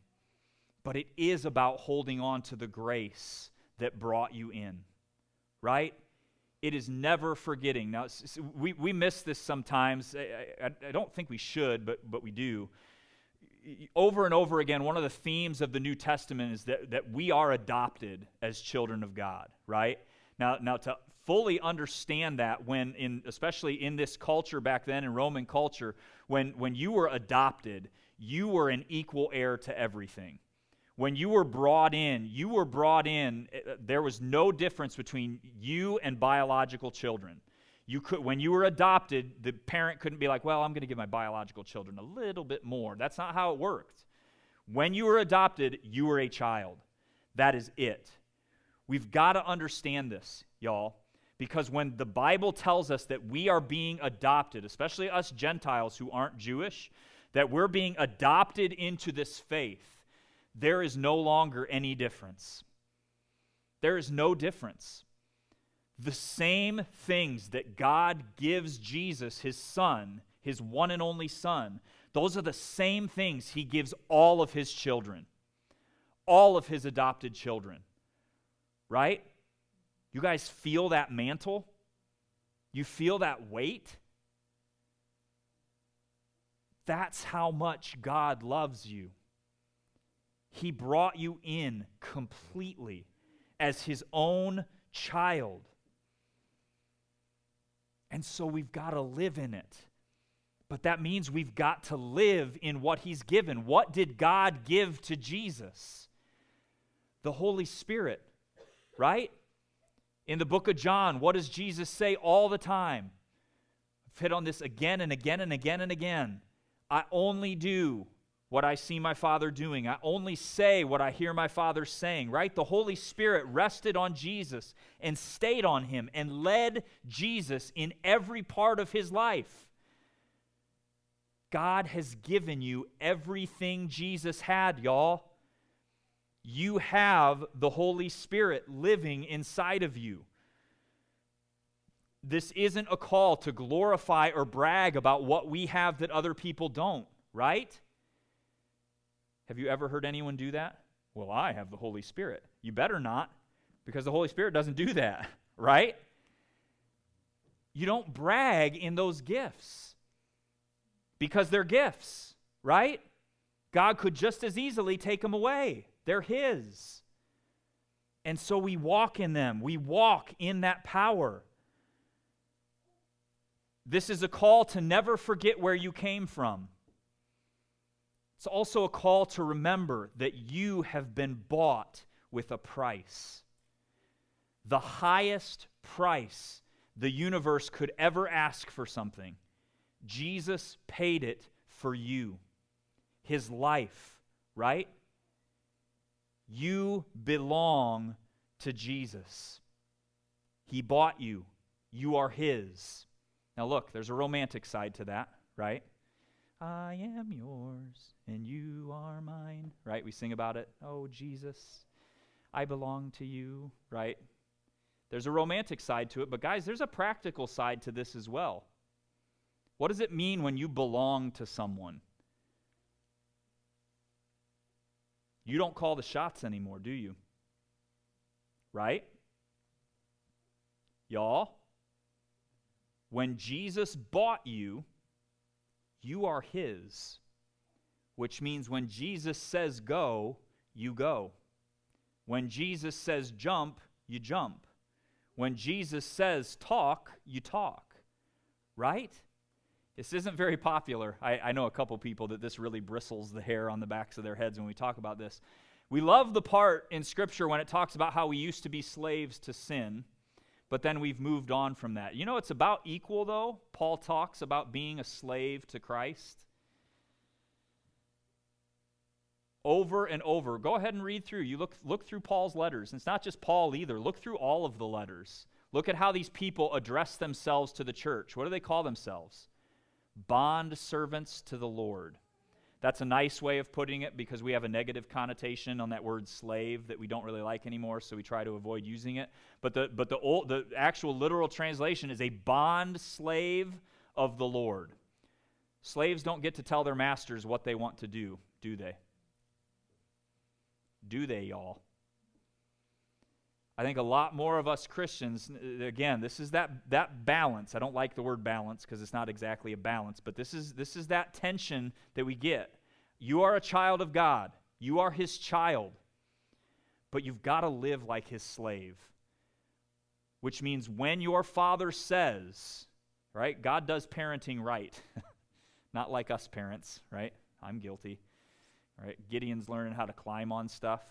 [SPEAKER 2] but it is about holding on to the grace that brought you in, right? It is never forgetting. Now, we, we miss this sometimes. I, I, I don't think we should, but, but we do. Over and over again, one of the themes of the New Testament is that, that we are adopted as children of God, right? Now, now to fully understand that when in especially in this culture back then in roman culture when when you were adopted you were an equal heir to everything when you were brought in you were brought in eh, there was no difference between you and biological children you could when you were adopted the parent couldn't be like well i'm going to give my biological children a little bit more that's not how it worked when you were adopted you were a child that is it we've got to understand this y'all because when the Bible tells us that we are being adopted, especially us Gentiles who aren't Jewish, that we're being adopted into this faith, there is no longer any difference. There is no difference. The same things that God gives Jesus, his son, his one and only son, those are the same things he gives all of his children, all of his adopted children. Right? You guys feel that mantle? You feel that weight? That's how much God loves you. He brought you in completely as his own child. And so we've got to live in it. But that means we've got to live in what he's given. What did God give to Jesus? The Holy Spirit, right? In the book of John, what does Jesus say all the time? I've hit on this again and again and again and again. I only do what I see my Father doing. I only say what I hear my Father saying, right? The Holy Spirit rested on Jesus and stayed on him and led Jesus in every part of his life. God has given you everything Jesus had, y'all. You have the Holy Spirit living inside of you. This isn't a call to glorify or brag about what we have that other people don't, right? Have you ever heard anyone do that? Well, I have the Holy Spirit. You better not, because the Holy Spirit doesn't do that, <laughs> right? You don't brag in those gifts because they're gifts, right? God could just as easily take them away. They're His. And so we walk in them, we walk in that power. This is a call to never forget where you came from. It's also a call to remember that you have been bought with a price. The highest price the universe could ever ask for something. Jesus paid it for you. His life, right? You belong to Jesus. He bought you. You are His. Now, look, there's a romantic side to that, right? I am yours and you are mine, right? We sing about it. Oh, Jesus, I belong to you, right? There's a romantic side to it, but guys, there's a practical side to this as well. What does it mean when you belong to someone? You don't call the shots anymore, do you? Right? Y'all, when Jesus bought you, you are His, which means when Jesus says go, you go. When Jesus says jump, you jump. When Jesus says talk, you talk. Right? This isn't very popular. I, I, know a couple people that this really bristles the hair on the backs of their heads when we talk about this. We love the part in Scripture when it talks about how we used to be slaves to sin but then we've moved on from that. You know, it's about equal, though. Paul talks about being a slave to Christ. Over and over. Go ahead and read through. You look, look through Paul's letters. It's not just Paul either. Look through all of the letters. Look at how these people address themselves to the church. What do they call themselves? Bond servants to the Lord. That's a nice way of putting it because we have a negative connotation on that word slave that we don't really like anymore, so we try to avoid using it. But the, but the, old, the actual literal translation is a bond slave of the Lord. Slaves don't get to tell their masters what they want to do, do they? Do they, y'all? I think a lot more of us Christians, again, this is that, that balance. I don't like the word balance because it's not exactly a balance, but this is, this is that tension that we get. You are a child of God, you are his child, but you've got to live like his slave. Which means when your father says, right, God does parenting right, <laughs> not like us parents, right? I'm guilty, right? Gideon's learning how to climb on stuff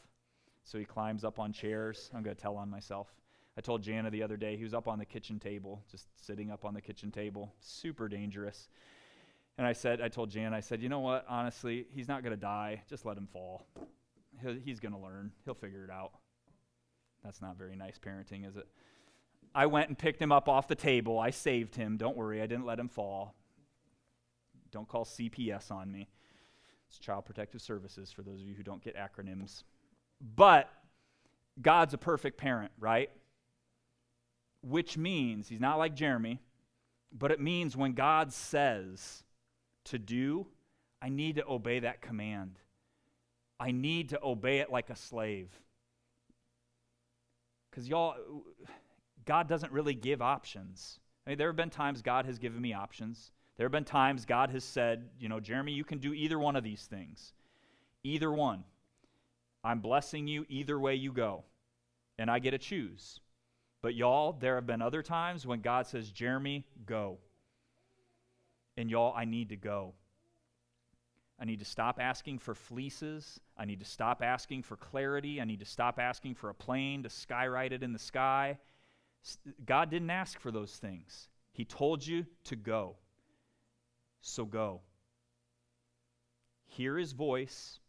[SPEAKER 2] so he climbs up on chairs. I'm going to tell on myself. I told Jana the other day, he was up on the kitchen table, just sitting up on the kitchen table, super dangerous. And I said, I told Jana, I said, you know what? Honestly, he's not going to die. Just let him fall. He's going to learn. He'll figure it out. That's not very nice parenting, is it? I went and picked him up off the table. I saved him. Don't worry, I didn't let him fall. Don't call CPS on me. It's Child Protective Services for those of you who don't get acronyms. But God's a perfect parent, right? Which means he's not like Jeremy, but it means when God says to do, I need to obey that command. I need to obey it like a slave. Because, y'all, God doesn't really give options. I mean, there have been times God has given me options. There have been times God has said, you know, Jeremy, you can do either one of these things. Either one. I'm blessing you either way you go. And I get to choose. But y'all, there have been other times when God says, Jeremy, go. And y'all, I need to go. I need to stop asking for fleeces. I need to stop asking for clarity. I need to stop asking for a plane to skywrite it in the sky. God didn't ask for those things. He told you to go. So go. Hear his voice.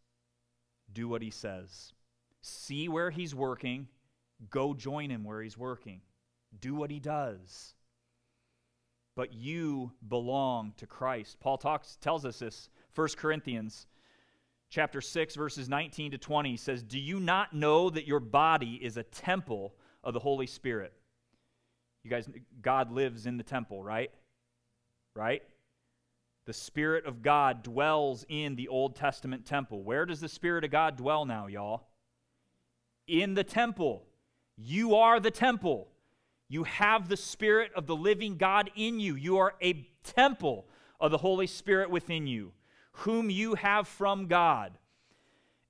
[SPEAKER 2] Do what he says. See where he's working. Go join him where he's working. Do what he does. But you belong to Christ. Paul talks, tells us this 1 Corinthians chapter 6 verses 19 to 20 says, "Do you not know that your body is a temple of the Holy Spirit?" You guys God lives in the temple, right? Right? The Spirit of God dwells in the Old Testament temple. Where does the Spirit of God dwell now, y'all? In the temple. You are the temple. You have the Spirit of the living God in you. You are a temple of the Holy Spirit within you whom you have from God,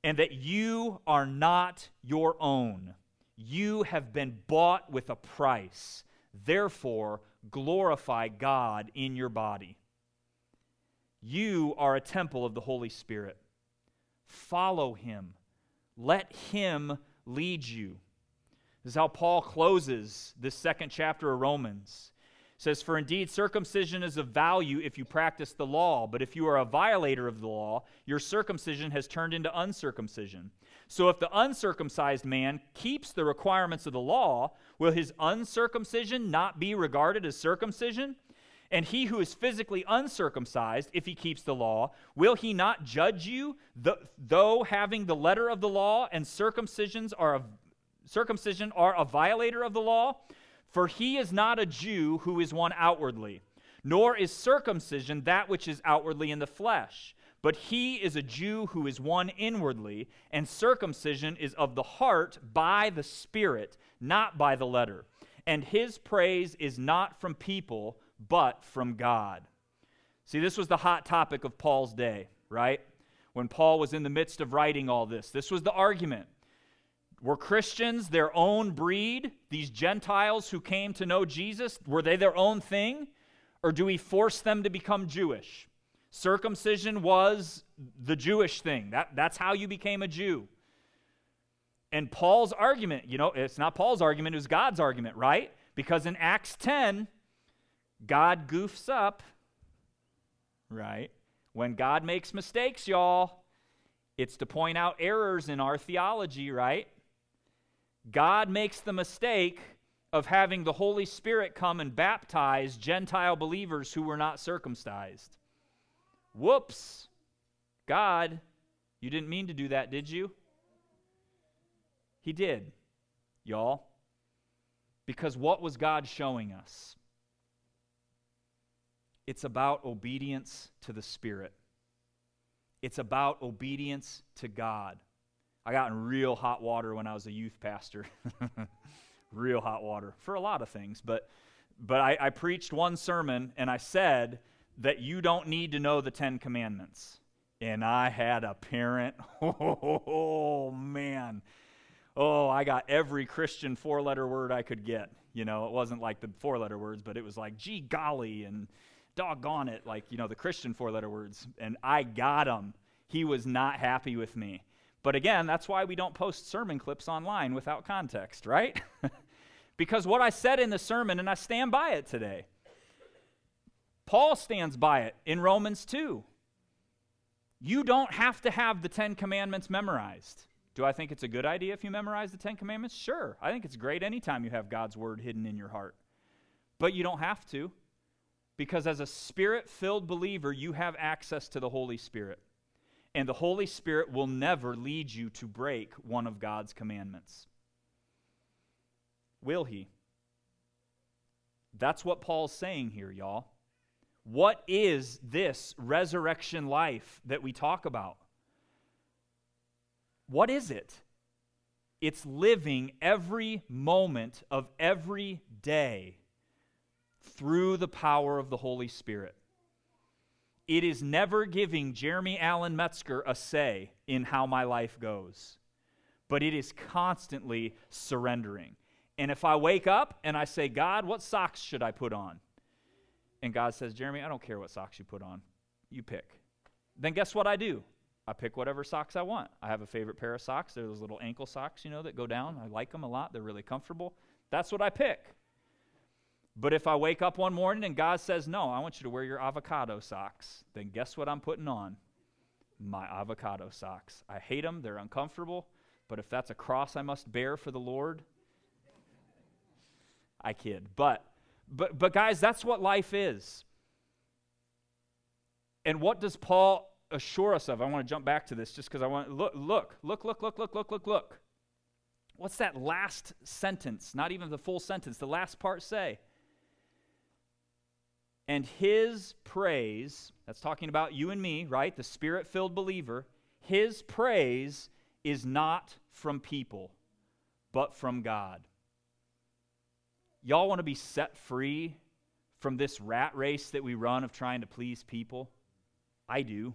[SPEAKER 2] and that you are not your own. You have been bought with a price. Therefore, glorify God in your body. You are a temple of the Holy Spirit. Follow him. Let him lead you. This is how Paul closes this second chapter of Romans says, For indeed, circumcision is of value if you practice the law, but if you are a violator of the law, your circumcision has turned into uncircumcision. So if the uncircumcised man keeps the requirements of the law, will his uncircumcision not be regarded as circumcision? And he who is physically uncircumcised, if he keeps the law, will he not judge you, though having the letter of the law and circumcisions are a, circumcision are a violator of the law? For he is not a Jew who is one outwardly, nor is circumcision that which is outwardly in the flesh. But he is a Jew who is one inwardly, and circumcision is of the heart by the Spirit, not by the letter. And his praise is not from people, but from God. See, this was the hot topic of Paul's day, right? When Paul was in the midst of writing all this, this was the argument. Were Christians their own breed? These Gentiles who came to know Jesus, were they their own thing? Or do we force them to become Jewish? Circumcision was the Jewish thing. That, that's how you became a Jew. And Paul's argument, you know, it's not Paul's argument, it was God's argument, right? Because in Acts 10, God goofs up, right? When God makes mistakes, y'all, it's to point out errors in our theology, right? God makes the mistake of having the Holy Spirit come and baptize Gentile believers who were not circumcised. Whoops. God, you didn't mean to do that, did you? He did, y'all. Because what was God showing us? It's about obedience to the Spirit. It's about obedience to God. I got in real hot water when I was a youth pastor. <laughs> real hot water for a lot of things. But, but I, I preached one sermon and I said that you don't need to know the Ten Commandments. And I had a parent, <laughs> oh man. Oh, I got every Christian four letter word I could get. You know, it wasn't like the four letter words, but it was like, gee golly, and doggone it, like, you know, the Christian four letter words. And I got him. He was not happy with me. But again, that's why we don't post sermon clips online without context, right? <laughs> because what I said in the sermon, and I stand by it today, Paul stands by it in Romans 2. You don't have to have the Ten Commandments memorized. Do I think it's a good idea if you memorize the Ten Commandments? Sure. I think it's great anytime you have God's Word hidden in your heart. But you don't have to, because as a spirit filled believer, you have access to the Holy Spirit and the Holy Spirit will never lead you to break one of God's commandments. Will He? That's what Paul's saying here, y'all. What is this resurrection life that we talk about? What is it? It's living every moment of every day through the power of the Holy Spirit. it is never giving Jeremy Allen Metzger a say in how my life goes, but it is constantly surrendering. And if I wake up and I say, God, what socks should I put on? And God says, Jeremy, I don't care what socks you put on. You pick. Then guess what I do? I pick whatever socks I want. I have a favorite pair of socks. They're those little ankle socks, you know, that go down. I like them a lot. They're really comfortable. That's what I pick. But if I wake up one morning and God says, No, I want you to wear your avocado socks, then guess what I'm putting on? My avocado socks. I hate them, they're uncomfortable, but if that's a cross I must bear for the Lord, I kid. But but but guys, that's what life is. And what does Paul assure us of? I want to jump back to this just because I want look look look look look look look look look. What's that last sentence? Not even the full sentence. The last part say and his praise, that's talking about you and me, right? The spirit filled believer, his praise is not from people, but from God. Y'all want to be set free from this rat race that we run of trying to please people? I do.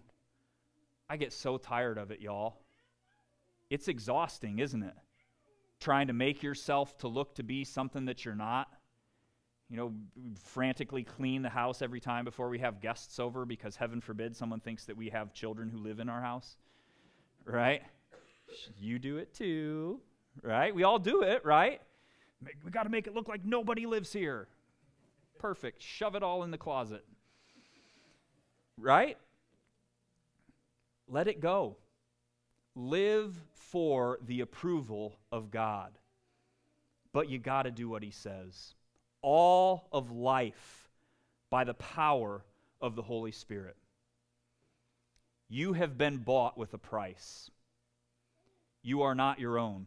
[SPEAKER 2] I get so tired of it, y'all. It's exhausting, isn't it? Trying to make yourself to look to be something that you're not you know, frantically clean the house every time before we have guests over because heaven forbid someone thinks that we have children who live in our house. Right? You do it too. Right? We all do it, right? We got to make it look like nobody lives here. Perfect. Shove it all in the closet. Right? Let it go. Live for the approval of God. But you got to do what he says all of life by the power of the Holy Spirit. You have been bought with a price. You are not your own.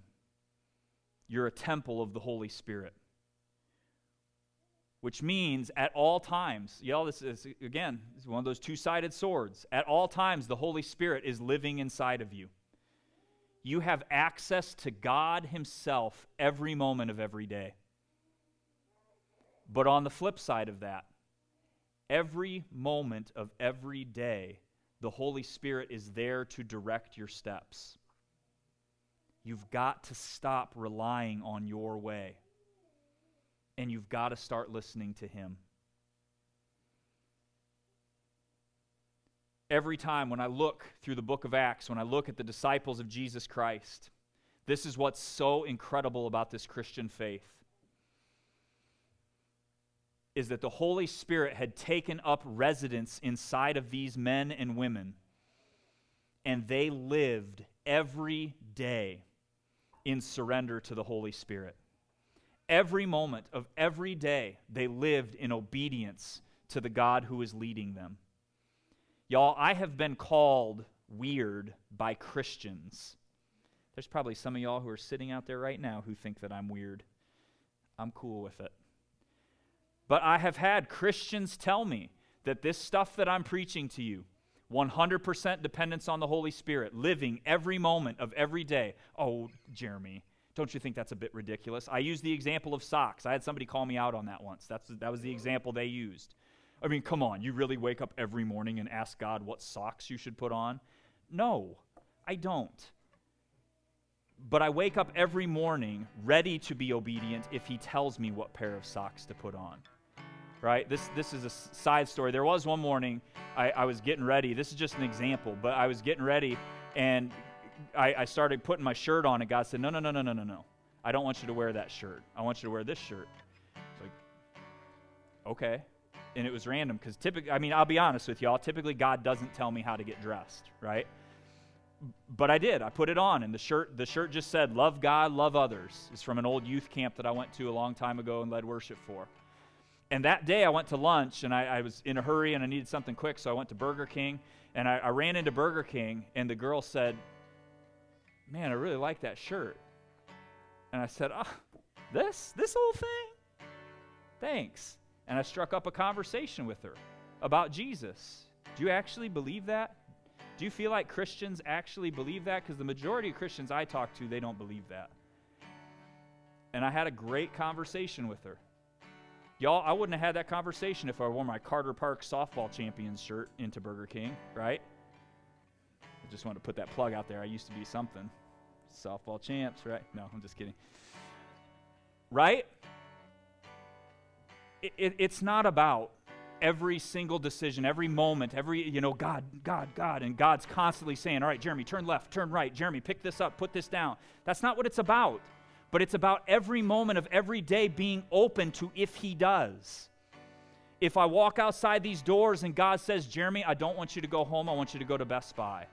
[SPEAKER 2] You're a temple of the Holy Spirit. Which means at all times, y'all, this is, again, this is one of those two sided swords. At all times, the Holy Spirit is living inside of you. You have access to God Himself every moment of every day. But on the flip side of that, every moment of every day, the Holy Spirit is there to direct your steps. You've got to stop relying on your way, and you've got to start listening to Him. Every time when I look through the book of Acts, when I look at the disciples of Jesus Christ, this is what's so incredible about this Christian faith is that the Holy Spirit had taken up residence inside of these men and women, and they lived every day in surrender to the Holy Spirit. Every moment of every day, they lived in obedience to the God who is leading them. Y'all, I have been called weird by Christians. There's probably some of y'all who are sitting out there right now who think that I'm weird. I'm cool with it. But I have had Christians tell me that this stuff that I'm preaching to you, 100% dependence on the Holy Spirit, living every moment of every day. Oh, Jeremy, don't you think that's a bit ridiculous? I use the example of socks. I had somebody call me out on that once. That's, that was the example they used. I mean, come on, you really wake up every morning and ask God what socks you should put on? No, I don't. But I wake up every morning ready to be obedient if He tells me what pair of socks to put on right? This, this is a side story. There was one morning I, I was getting ready. This is just an example, but I was getting ready and I, I started putting my shirt on, and God said, No, no, no, no, no, no, no. I don't want you to wear that shirt. I want you to wear this shirt. It's like, okay. And it was random because typically, I mean, I'll be honest with y'all, typically God doesn't tell me how to get dressed, right? But I did. I put it on, and the shirt, the shirt just said, Love God, love others. It's from an old youth camp that I went to a long time ago and led worship for. And that day I went to lunch and I, I, was in a hurry and I needed something quick, so I went to Burger King and I, I ran into Burger King and the girl said, Man, I really like that shirt. And I said, Oh, this? This whole thing? Thanks. And I struck up a conversation with her about Jesus. Do you actually believe that? Do you feel like Christians actually believe that? Because the majority of Christians I talk to, they don't believe that. And I had a great conversation with her. Y'all, I wouldn't have had that conversation if I wore my Carter Park softball champions shirt into Burger King, right? I just wanted to put that plug out there. I used to be something. Softball champs, right? No, I'm just kidding. Right? It, it, it's not about every single decision, every moment, every, you know, God, God, God. And God's constantly saying, all right, Jeremy, turn left, turn right. Jeremy, pick this up, put this down. That's not what it's about. But it's about every moment of every day being open to if He does. If I walk outside these doors and God says, Jeremy, I don't want you to go home, I want you to go to Best Buy.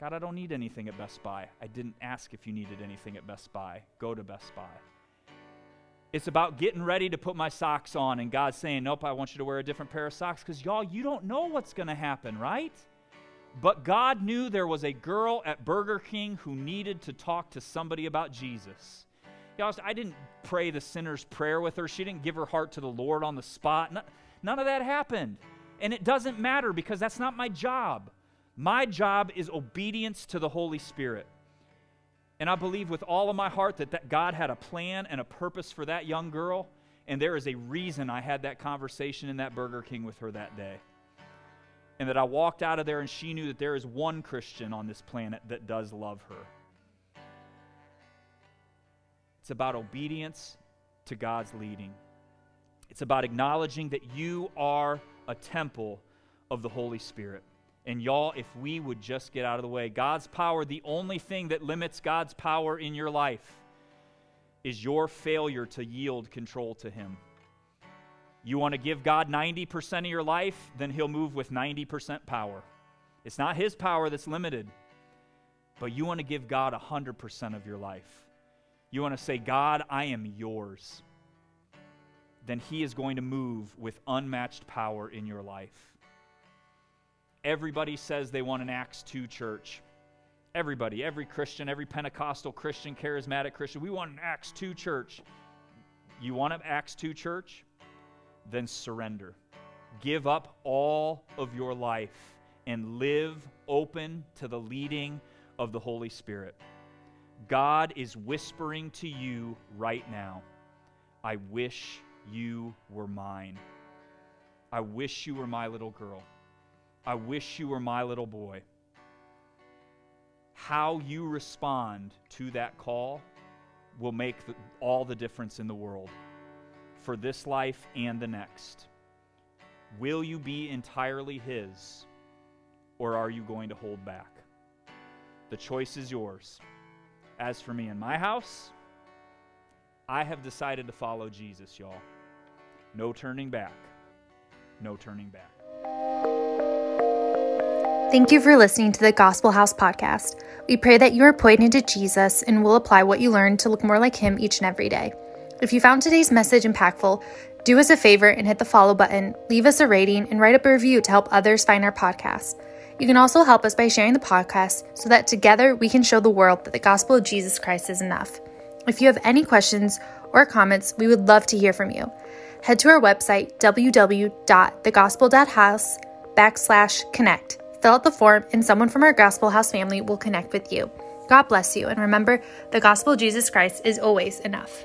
[SPEAKER 2] God, I don't need anything at Best Buy. I didn't ask if you needed anything at Best Buy. Go to Best Buy. It's about getting ready to put my socks on and God saying, Nope, I want you to wear a different pair of socks because y'all, you don't know what's going to happen, right? But God knew there was a girl at Burger King who needed to talk to somebody about Jesus. Y'all, I didn't pray the sinner's prayer with her. She didn't give her heart to the Lord on the spot. None of that happened. And it doesn't matter because that's not my job. My job is obedience to the Holy Spirit. And I believe with all of my heart that, that God had a plan and a purpose for that young girl. And there is a reason I had that conversation in that Burger King with her that day. And that I walked out of there and she knew that there is one Christian on this planet that does love her. It's about obedience to God's leading. It's about acknowledging that you are a temple of the Holy Spirit. And y'all, if we would just get out of the way, God's power, the only thing that limits God's power in your life is your failure to yield control to Him. You want to give God 90% of your life, then He'll move with 90% power. It's not His power that's limited, but you want to give God 100% of your life. You want to say, God, I am yours. Then He is going to move with unmatched power in your life. Everybody says they want an Acts 2 church. Everybody, every Christian, every Pentecostal Christian, charismatic Christian, we want an Acts 2 church. You want an Acts 2 church? Then surrender. Give up all of your life and live open to the leading of the Holy Spirit. God is whispering to you right now I wish you were mine. I wish you were my little girl. I wish you were my little boy. How you respond to that call will make the, all the difference in the world for this life and the next. Will you be entirely His, or are you going to hold back? The choice is yours. As for me and my house, I have decided to follow Jesus, y'all. No turning back. No turning back.
[SPEAKER 1] Thank you for listening to the Gospel House podcast. We pray that you are pointed to Jesus and will apply what you learned to look more like him each and every day. If you found today's message impactful, do us a favor and hit the follow button, leave us a rating, and write up a review to help others find our podcast. You can also help us by sharing the podcast so that together we can show the world that the gospel of Jesus Christ is enough. If you have any questions or comments, we would love to hear from you. Head to our website, www.thegospel.house backslash connect Fill out the form, and someone from our Gospel House family will connect with you. God bless you, and remember, the gospel of Jesus Christ is always enough.